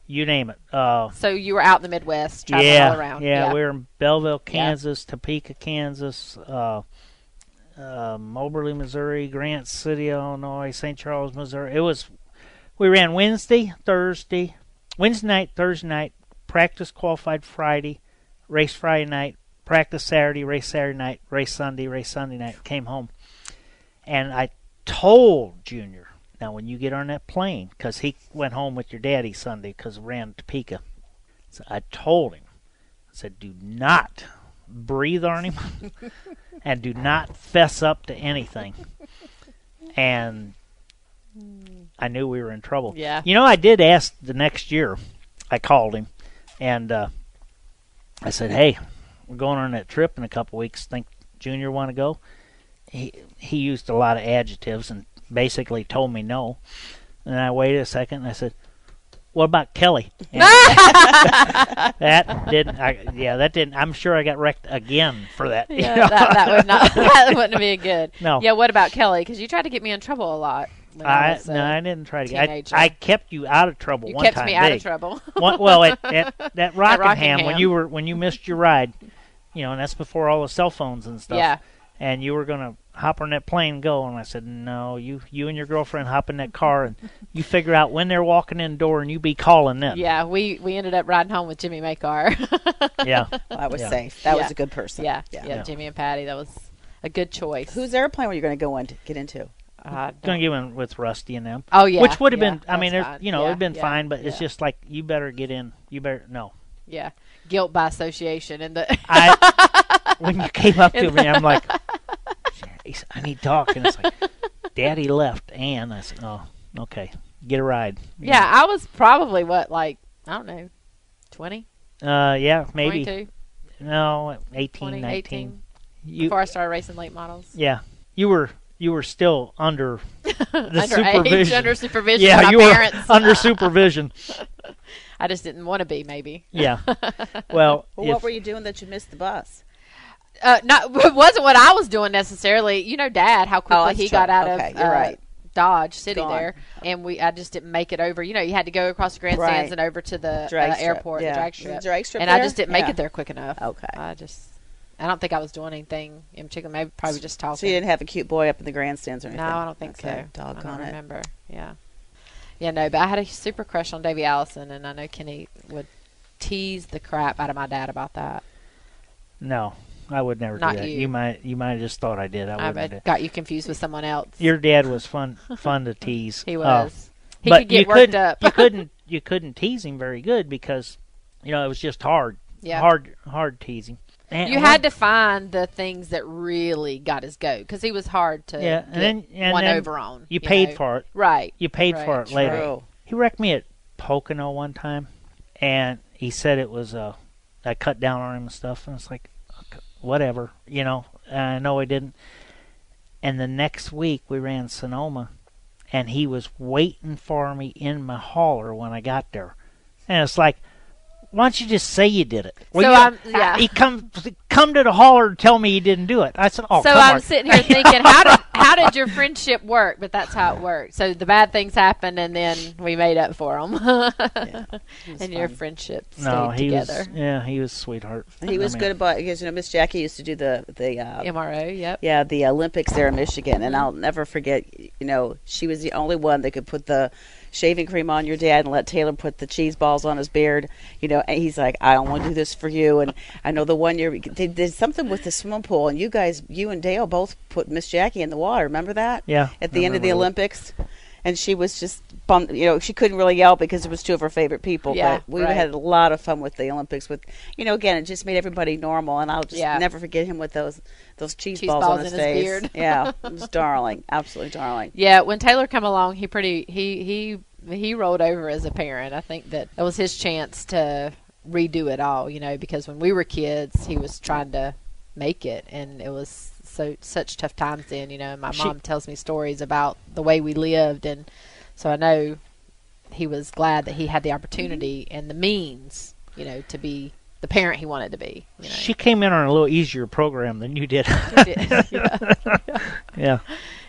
You name it. Uh, So you were out in the Midwest, traveling yeah, all around. Yeah, we were in Belleville, Yeah. Kansas, Topeka, Kansas, uh, uh, Moberly, Missouri, Granite City, Illinois, St. Charles, Missouri. It was. We ran Wednesday, Thursday, Wednesday night, Thursday night, practice qualified Friday, race Friday night, practice Saturday, race Saturday night, race Sunday, race Sunday night. Came home, and I told Junior. Now, when you get on that plane, because he went home with your daddy Sunday because ran to Topeka. So I told him, I said, do not breathe on him and do not fess up to anything. And I knew we were in trouble. Yeah. You know, I did ask the next year. I called him and uh, I said, hey, we're going on that trip in a couple weeks. Think Junior want to go? He he used a lot of adjectives and basically told me no. And I waited a second and I said, "What about Kelly?" That didn't. I, yeah, that didn't. I'm sure I got wrecked again for that. you Yeah, know? that, that would not. That wouldn't be good. No. Yeah. What about Kelly? Because you tried to get me in trouble a lot. I, I, no, I didn't try to. Get, I. I kept you out of trouble you one kept time. me out big. of trouble. One, well, at, at that Rockingham, Rockingham. when you were when you missed your ride, you know, and that's before all the cell phones and stuff. yeah. And you were gonna hop on that plane go, and I said, no, you you and your girlfriend hop in that car and you figure out when they're walking in the door and you be calling them. Yeah. We we ended up riding home with Jimmy Makar. Yeah. Well, I was Yeah. safe. That Yeah. was a good person. yeah, yeah. yeah. Yeah. Jimmy and Patty. That was a good choice. Whose airplane were you going to go in to get into? Uh, Gonna get in with Rusty and them. oh yeah. Which would have yeah, been, I mean, that's you know, yeah, it'd been yeah, fine, but it's just like you better get in. You better no. yeah guilt by association and the I when you came up to me, I'm like, "Jeez, I need to talk, and it's like, Daddy left, and I said, oh, okay, get a ride. yeah. I was probably what like I don't know, 20, Uh, yeah, maybe 22, no, 18, 20, 19. 18 You, before I started racing late models. yeah, you were you were still under the Underage, supervision. under supervision. yeah, of my you parents. were under supervision. I just didn't want to be. Maybe. Yeah. Well, Well, if- what were you doing that you missed the bus? Uh, not it wasn't what I was doing necessarily. You know, Dad, how quickly Oh, he true. got out Okay, of you're uh, right. Dodge City Gone. there, and we I just didn't make it over. You know, you had to go across the grandstands Right. and over to the Drag uh, airport, yeah. the drag strip, the drag strip and I just didn't make Yeah. it there quick enough. Okay. I just, I don't think I was doing anything in particular. Maybe probably just talking. So you didn't have a cute boy up in the grandstands or anything. no. I don't think okay. so. I Doggone don't it. remember. Yeah, yeah, no, but I had a super crush on Davey Allison, and I know Kenny would tease the crap out of my dad about that. no, I would never Not do that. you. might you might have just thought I did. I I wouldn't. got you confused with someone else. Your dad was fun fun to tease. he Uh, was. he but could get you worked couldn't, up. you couldn't you couldn't tease him very good because you know it was just hard. yeah. Hard hard teasing. And You had to find the things that really got his goat because he was hard to Yeah, get and then- and one then over on. you paid know? for it. right. You paid Right, for it later. He wrecked me at Pocono one time, and he said it was uh, I cut down on him and stuff, and it's like, okay, whatever, you know. Uh, I know I didn't. And the next week we ran Sonoma, and he was waiting for me in my hauler when I got there, and it's like. Why don't you just say you did it? So you- I'm- yeah. He come come to the hauler and tell me you didn't do it. I said, "Oh, so come I'm on." sitting here thinking, how did how did your friendship work? But that's how it worked. So the bad things happened, and then we made up for them. It was and your friendship stayed no, he together. was. Yeah, he was a sweetheart. He was I mean, good about because you know Miss Jackie used to do the the uh, MRO. Yep. yeah the Olympics there in Michigan, and I'll never forget. You know, she was the only one that could put the shaving cream on your dad and let Taylor put the cheese balls on his beard. You know, and he's like, I don't want to do this for you. And I know the one year they did something with the swimming pool, and you guys, you and Dale both put Miss Jackie in the water. Remember that? Yeah. At the end of the Olympics. that. And she was just bummed. You know, she couldn't really yell because it was two of her favorite people. Yeah, but we right. had a lot of fun with the Olympics. With you know, again, it just made everybody normal. And I'll just Yeah. never forget him with those those cheese, Cheese balls, balls on his in his face. beard. yeah, it was darling, absolutely darling. Yeah, when Taylor came along, he pretty he he he rolled over as a parent. I think that it was his chance to redo it all, you know, because when we were kids, he was trying to make it, and it was so such tough times then. You know, my She- mom tells me stories about the way we lived, and so I know he was glad that he had the mm-hmm. opportunity and the means, you know, to be the parent he wanted to be. You know. She came in on a little easier program than you did. Did. yeah. yeah.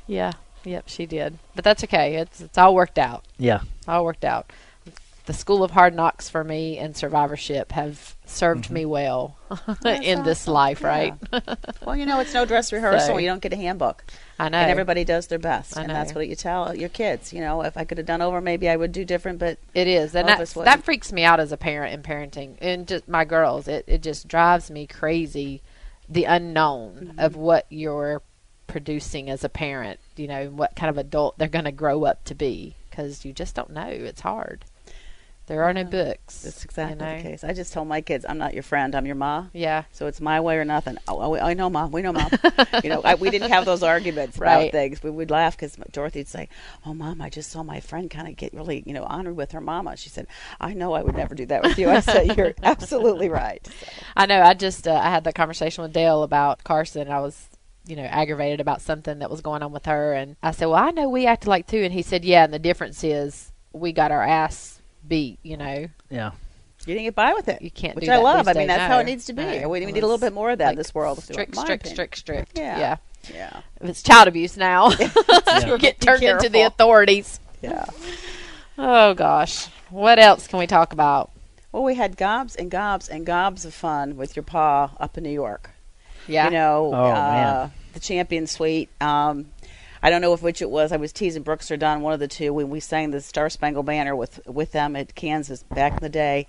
yeah, yep, she did. But that's okay. It's it's all worked out. Yeah. all worked out. The School of Hard Knocks for me and survivorship have served Mm-hmm. me well That's in this awesome. life, Yeah. right? Well, you know, it's no dress rehearsal. So- you don't get a handbook, I know. and everybody does their best, I and that's what you tell your kids. You know, if I could have done over, maybe I would do different. But it is, and that that freaks me out as a parent in parenting, and just my girls. It it just drives me crazy, the unknown Mm-hmm. of what you're producing as a parent. You know, what kind of adult they're going to grow up to be, because you just don't know. It's hard. There are no books. that's exactly you know? the case. I just told my kids, I'm not your friend. I'm your ma. Yeah. So it's my way or nothing. Oh, oh, I know, mom. We know, mom. you know, I, we didn't have those arguments Right. about things. We would laugh because Dorothy would say, "Oh, mom, I just saw my friend kind of get really, you know, honored with her mama." She said, "I know I would never do that with you." I said, "You're absolutely right." So, I know. I just uh, I had that conversation with Dale about Karsyn. I was, you know, aggravated about something that was going on with her, and I said, "Well, I know we acted like two," and he said, "Yeah, and the difference is we got our ass beat. You know, Yeah. you didn't get by with it, you can't which do I that love. I mean, days. that's how it needs to be. no. we, we need a little bit more of that in this world. Strict, my strict, opinion. strict, strict. Yeah. yeah. Yeah, If it's child abuse now, you get turned into the authorities. yeah. Oh gosh, what else can we talk about? Well, we had gobs and gobs and gobs of fun with your pa up in New York. Yeah, You know, Oh, uh, man. the Champion Suite. Um, I don't know if which it was. I was teasing Brooks or Dunn, one of the two, when we sang the Star Spangled Banner with with them at Kansas back in the day,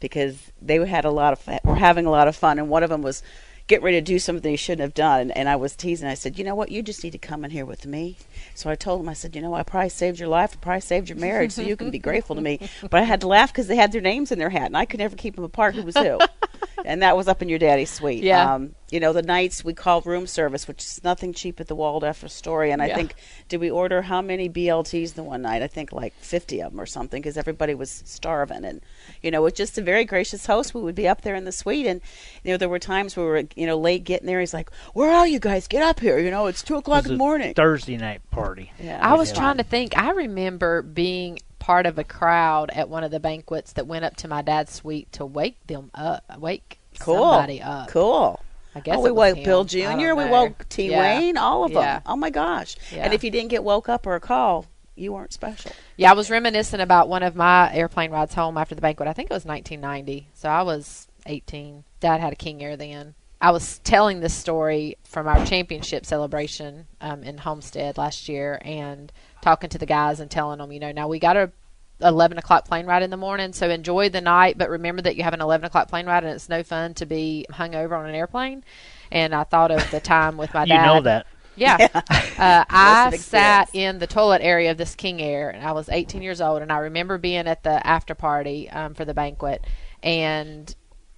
because they had a lot of were having a lot of fun, and one of them was get ready to do something they shouldn't have done, and, and I was teasing. I said, you know what, you just need to come in here with me. So I told him, I said, you know, I probably saved your life, I probably saved your marriage, so you can be grateful to me. But I had to laugh because they had their names in their hat, and I could never keep them apart. Who was who? and that was up in your daddy's suite. Yeah. Um, you know, the nights we called room service, which is nothing cheap at the Waldorf Astoria. And I Yeah. think, did we order how many BLTs the one night? I think like 50 of them or something because everybody was starving. And, you know, with just a very gracious host, we would be up there in the suite. And, you know, there were times we were, you know, late getting there. He's like, Where are you guys? Get up here. You know, it's 2 o'clock It was in a the morning. Thursday night party. yeah, I was Yeah. trying to think. I remember being part of a crowd at one of the banquets that went up to my dad's suite to wake them up, wake Cool. somebody up. Cool. I guess oh, we woke Bill him. Jr. We woke T. Yeah. Wayne, all of Yeah. them. Oh my gosh! Yeah. And if you didn't get woke up or a call, you weren't special. Yeah, I was reminiscing about one of my airplane rides home after the banquet. I think it was 1990. So I was 18. Dad had a King Air then. I was telling this story from our championship celebration um, in Homestead last year and talking to the guys and telling them, you know, now we got a 11 o'clock plane ride in the morning. So enjoy the night, but remember that you have an 11 o'clock plane ride and it's no fun to be hungover on an airplane. And I thought of the time with my You dad. know that. Yeah. Uh, I sat experience. in the toilet area of this King Air, and I was 18 years old, and I remember being at the after party um, for the banquet, and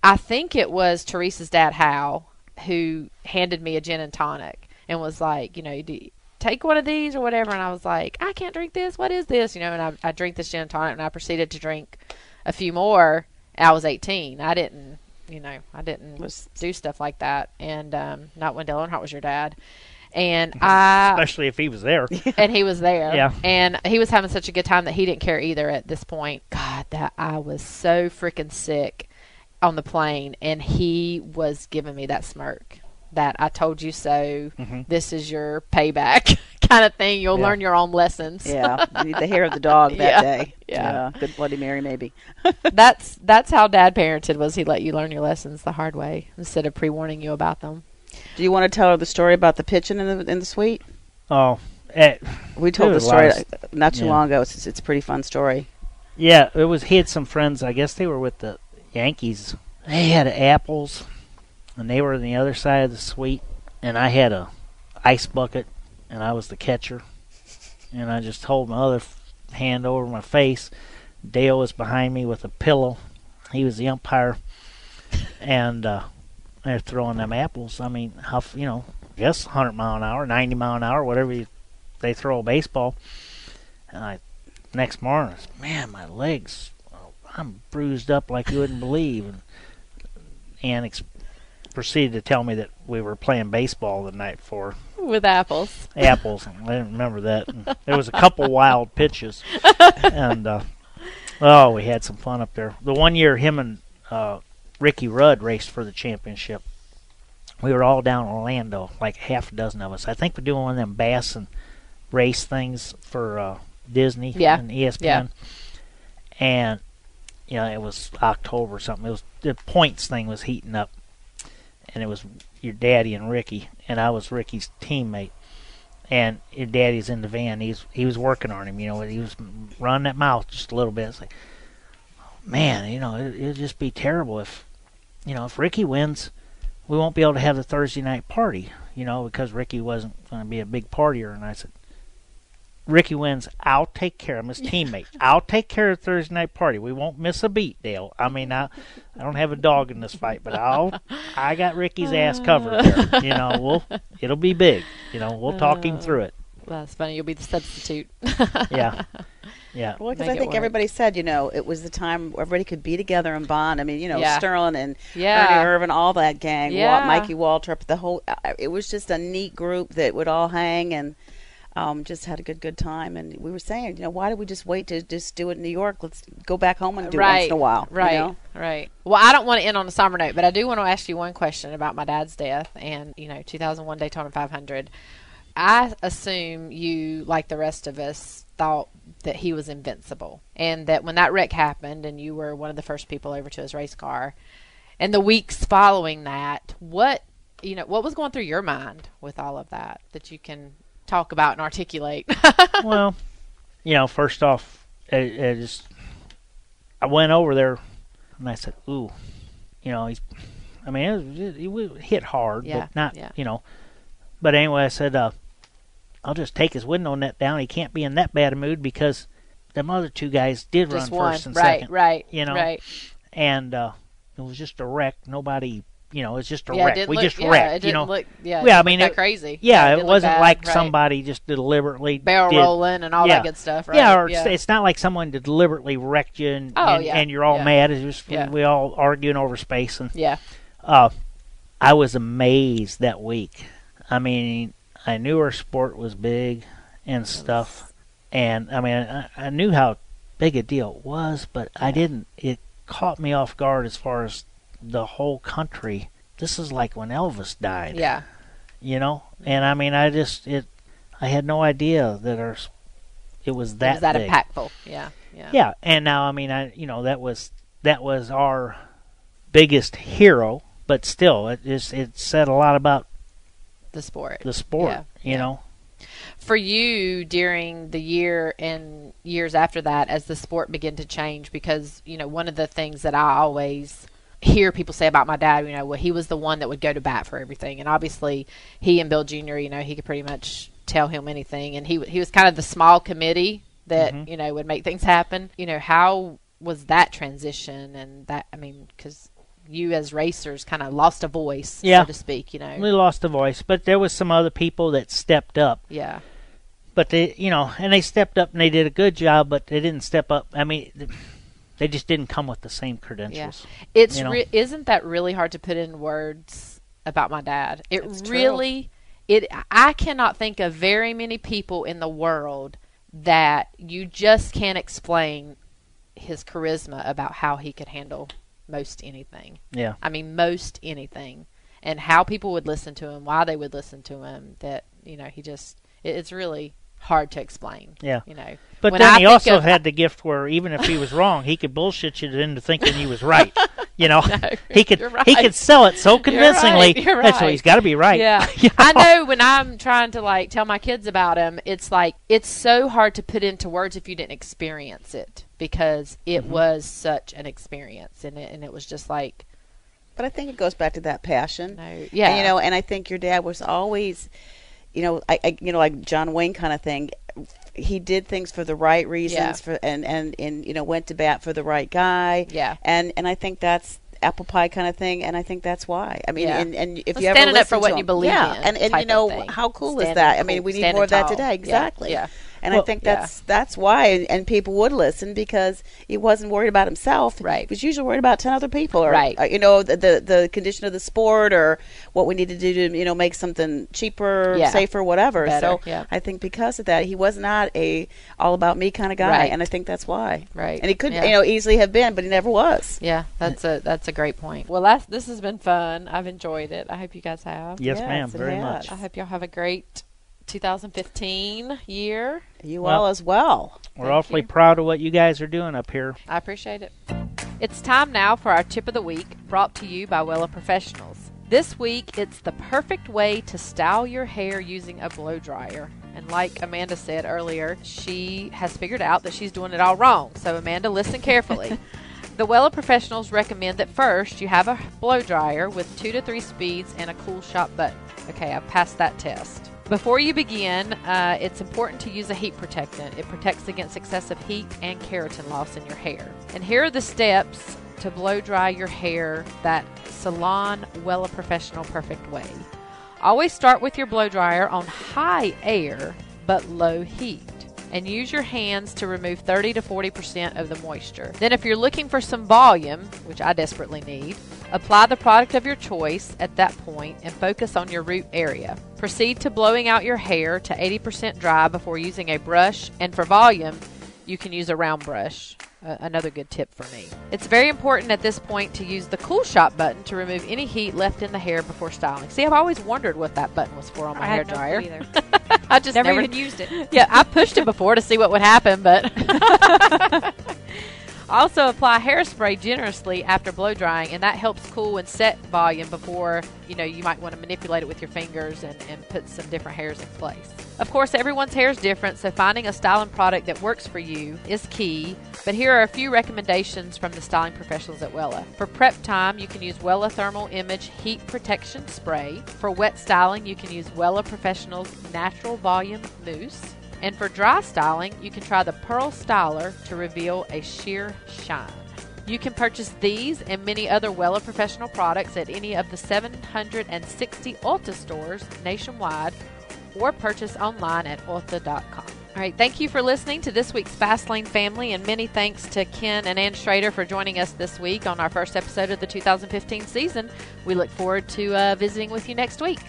I think it was Teresa's dad, Hal, who handed me a gin and tonic and was like, you know, do you take one of these or whatever, and I was like, I can't drink this. What is this? You know, and I, I drink this gin and tonic, and I proceeded to drink a few more. I was 18. I didn't, you know, I didn't Was- do stuff like that, and um, not when Dale Earnhardt was your dad. And I Especially if he was there. and he was there. Yeah. And he was having such a good time that he didn't care either at this point. God, that I was so freaking sick on the plane and he was giving me that smirk. That I told you so. This is your payback kind of thing. You'll Yeah. learn your own lessons. Yeah, the hair of the dog that Yeah, day. yeah. good Bloody Mary, maybe. that's that's how dad parented was he let you learn your lessons the hard way instead of pre warning you about them. Do you want to tell her the story about the pigeon in the in the suite? Oh, eh, We told the story last- uh, not too yeah. long ago. It's, it's a pretty fun story. yeah. It was. He had some friends. I guess they were with the Yankees. They had apples, and they were on the other side of the suite. And I had a ice bucket, and I was the catcher. And I just hold my other hand over my face. Dale was behind me with a pillow. He was the umpire, and uh, they're throwing them apples. I mean, how you know? I guess 100 mile an hour, 90 mile an hour, whatever you, they throw a baseball. And I next morning, man, my legs, I'm bruised up like you wouldn't believe. And Ann ex- proceeded to tell me that we were playing baseball the night before. With apples. Apples. I didn't remember that. And there was a couple wild pitches, and uh, oh, we had some fun up there. The one year, him and uh, Ricky Rudd raced for the championship. We were all down in Orlando, like half a dozen of us. I think we're doing one of them bass and race things for uh, Disney Yeah. and ESPN. Yeah. And you know, it was October or something. It was the points thing was heating up, and it was your daddy and Ricky, and I was Ricky's teammate. And your daddy's in the van. He's he was working on him. You know, he was running that mouth just a little bit. It's like, oh, man, you know, it, it'd just be terrible if, you know, if Ricky wins, we won't be able to have the Thursday night party. You know, because Ricky wasn't going to be a big partier. And I said, Ricky wins, I'll take care of him, his teammate. I'll take care of Thursday night party. We won't miss a beat, Dale. I mean, I, I don't have a dog in this fight, but I'll, I got Ricky's ass covered there. You know, we'll, it'll be big. You know, we'll talk him through it. That's funny. You'll be the substitute. Yeah, yeah. Well, because I think work. everybody said, you know, it was the time where everybody could be together and bond. I mean, you know, Yeah. Sterling and Yeah. Ernie Irvan, all that gang, Walt, Yeah. Mikey Waltrip, the whole. uh, It was just a neat group that would all hang and um, just had a good good time. And we were saying, you know, why did we just wait to just do it in New York? Let's go back home and do it once in a while. you Right. know? Right. Well, I don't want to end on a somber note, but I do want to ask you one question about my dad's death and, you know, 2001 Daytona 500. I assume you, like the rest of us, thought that he was invincible. And that when that wreck happened and you were one of the first people over to his race car, and the weeks following that, what, you know, what was going through your mind with all of that that you can talk about and articulate? well, you know, first off, I, I just I went over there and I said, "Ooh, you know, he's." I mean, it, was, it, hit hard, Yeah, but not, yeah. you know. But anyway, I said, uh, "I'll just take his window net down. He can't be in that bad a mood because them other two guys did Just run one. first and right, second, right. you know. Right. and uh, it was just a wreck. Nobody, you know, it's just a Yeah, it wreck. We look, just yeah, wrecked, It you know. look, yeah, Yeah, I mean, that it- crazy. yeah, didn't it wasn't bad, like right. somebody just deliberately barrel did, rolling and all yeah. that good stuff, right? Yeah, or it's, it's not like someone deliberately wrecked you and, Oh, and, yeah, and you're all mad. It's just Yeah. we all arguing over space. And yeah, uh, I was amazed that week. I mean, I knew our sport was big and stuff, and I mean, I, I knew how big a deal it was, but I didn't. It caught me off guard as far as the whole country. This is like when Elvis died yeah, you know. And I mean, I just it, I had no idea that our it was that it was that big. impactful. Yeah, yeah, Yeah, and now I mean, I you know that was that was our biggest hero, but still, it just it said a lot about The sport. the sport. Yeah, You yeah. know, for you during the year and years after that as the sport began to change because you know one of the things that i always hear people say about my dad you know well he was the one that would go to bat for everything and obviously he and bill jr you know he could pretty much tell him anything and he he was kind of the small committee that Mhm. you know would make things happen you know how was that transition and that i mean because you as racers kind of lost a voice Yeah. so to speak you know We lost a voice, but there was some other people that stepped up. yeah But they, you know, and they stepped up and they did a good job, but they didn't step up. I mean, they just didn't come with the same credentials. Yeah. It's you know? re- isn't that really hard to put in words about my dad? It It's true. really it I cannot think of very many people in the world that you just can't explain his charisma about how he could handle most anything. Yeah. I mean most anything and how people would listen to him, why they would listen to him that you know, he just it, it's really hard to explain. Yeah. You know. But When then I he also of- had the gift where even if he was wrong, he could bullshit you into thinking he was right. You know, No, he could you're he could sell it so convincingly. right, you're That's why he's got to be right. Yeah. You I know when I'm trying to like tell my kids about him, it's like it's so hard to put into words if you didn't experience it because it Mm-hmm. was such an experience and it and it was just like But I think it goes back to that passion. no yeah And, you know, and I think your dad was always, you know, I, I you know, like John Wayne kind of thing. He did things for the right reasons, Yeah. for and and and you know went to bat for the right guy. Yeah. And and I think that's apple pie kind of thing, and I think that's why. I mean, Yeah. and, and if Well, you ever standing up for what you believe yeah, in and and you know how cool is that? I mean, we need more of that today. Yeah, Exactly. yeah. And Well- I think Yeah. that's that's why, and people would listen because he wasn't worried about himself. Right. He was usually worried about ten other people, or Right. uh, you know, the, the the condition of the sport, or what we need to do to you know make something cheaper, Yeah. safer, whatever. Better, so yeah. I think because of that, he was not a all about me kind of guy, Right. and I think that's why. Right. And he could Yeah. you know easily have been, but he never was. yeah that's a that's a great point well that's this has been fun i've enjoyed it i hope you guys have Yes, Yes, ma'am. Very has. much. i hope y'all have a great 2015 year You Well- all as well. We're Thank awfully you. proud of what you guys are doing up here. I appreciate it. It's time now for our tip of the week, brought to you by Wella Professionals. This week, it's the perfect way to style your hair using a blow dryer. And like Amanda said earlier, she has figured out that she's doing it all wrong. So, Amanda, listen carefully. the Wella Professionals recommend that first you have a blow dryer with two to three speeds and a cool shot button. Okay, I've passed that test. Before you begin, uh, it's important to use a heat protectant. It protects against excessive heat and keratin loss in your hair. And here are the steps to blow dry your hair that salon Wella Professional perfect way. Always start with your blow dryer on high air but low heat. And use your hands to remove 30 to 40% of the moisture. Then, if you're looking for some volume, which I desperately need, apply the product of your choice at that point and focus on your root area. Proceed to blowing out your hair to 80% dry before using a brush, and for volume, you can use a round brush. Uh, another good tip for me. It's very important at this point to use the cool shot button to remove any heat left in the hair before styling. See, I've always wondered what that button was for on my I hair had no dryer. I just Never, never, even used it. yeah, I pushed it before to see what would happen, but also apply hairspray generously after blow drying, and that helps cool and set volume before you know you might want to manipulate it with your fingers and, and put some different hairs in place. Of course, everyone's hair is different, so finding a styling product that works for you is key. But here are a few recommendations from the styling professionals at Wella. For prep time, you can use Wella Thermal Image Heat Protection Spray. For wet styling, you can use Wella Professional's Natural Volume Mousse. And for dry styling, you can try the Pearl Styler to reveal a sheer shine. You can purchase these and many other Wella Professional products at any of the 760 Ulta stores nationwide or purchase online at ulta.com. All right, thank you for listening to this week's Fastlane family, and many thanks to Ken and Ann Schrader for joining us this week on our first episode of the 2015 season. We look forward to uh, visiting with you next week.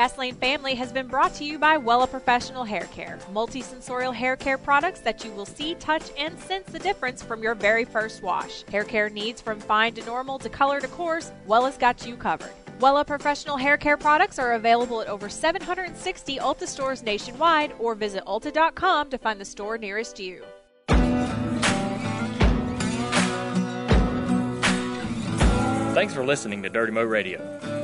Fastlane Family has been brought to you by Wella Professional Hair Care, multi-sensorial hair care products that you will see, touch, and sense the difference from your very first wash. Hair care needs from fine to normal to color to coarse, Wella's got you covered. Wella Professional Hair Care products are available at over 760 Ulta stores nationwide or visit ulta.com to find the store nearest you. Thanks for listening to Dirty Mo Radio.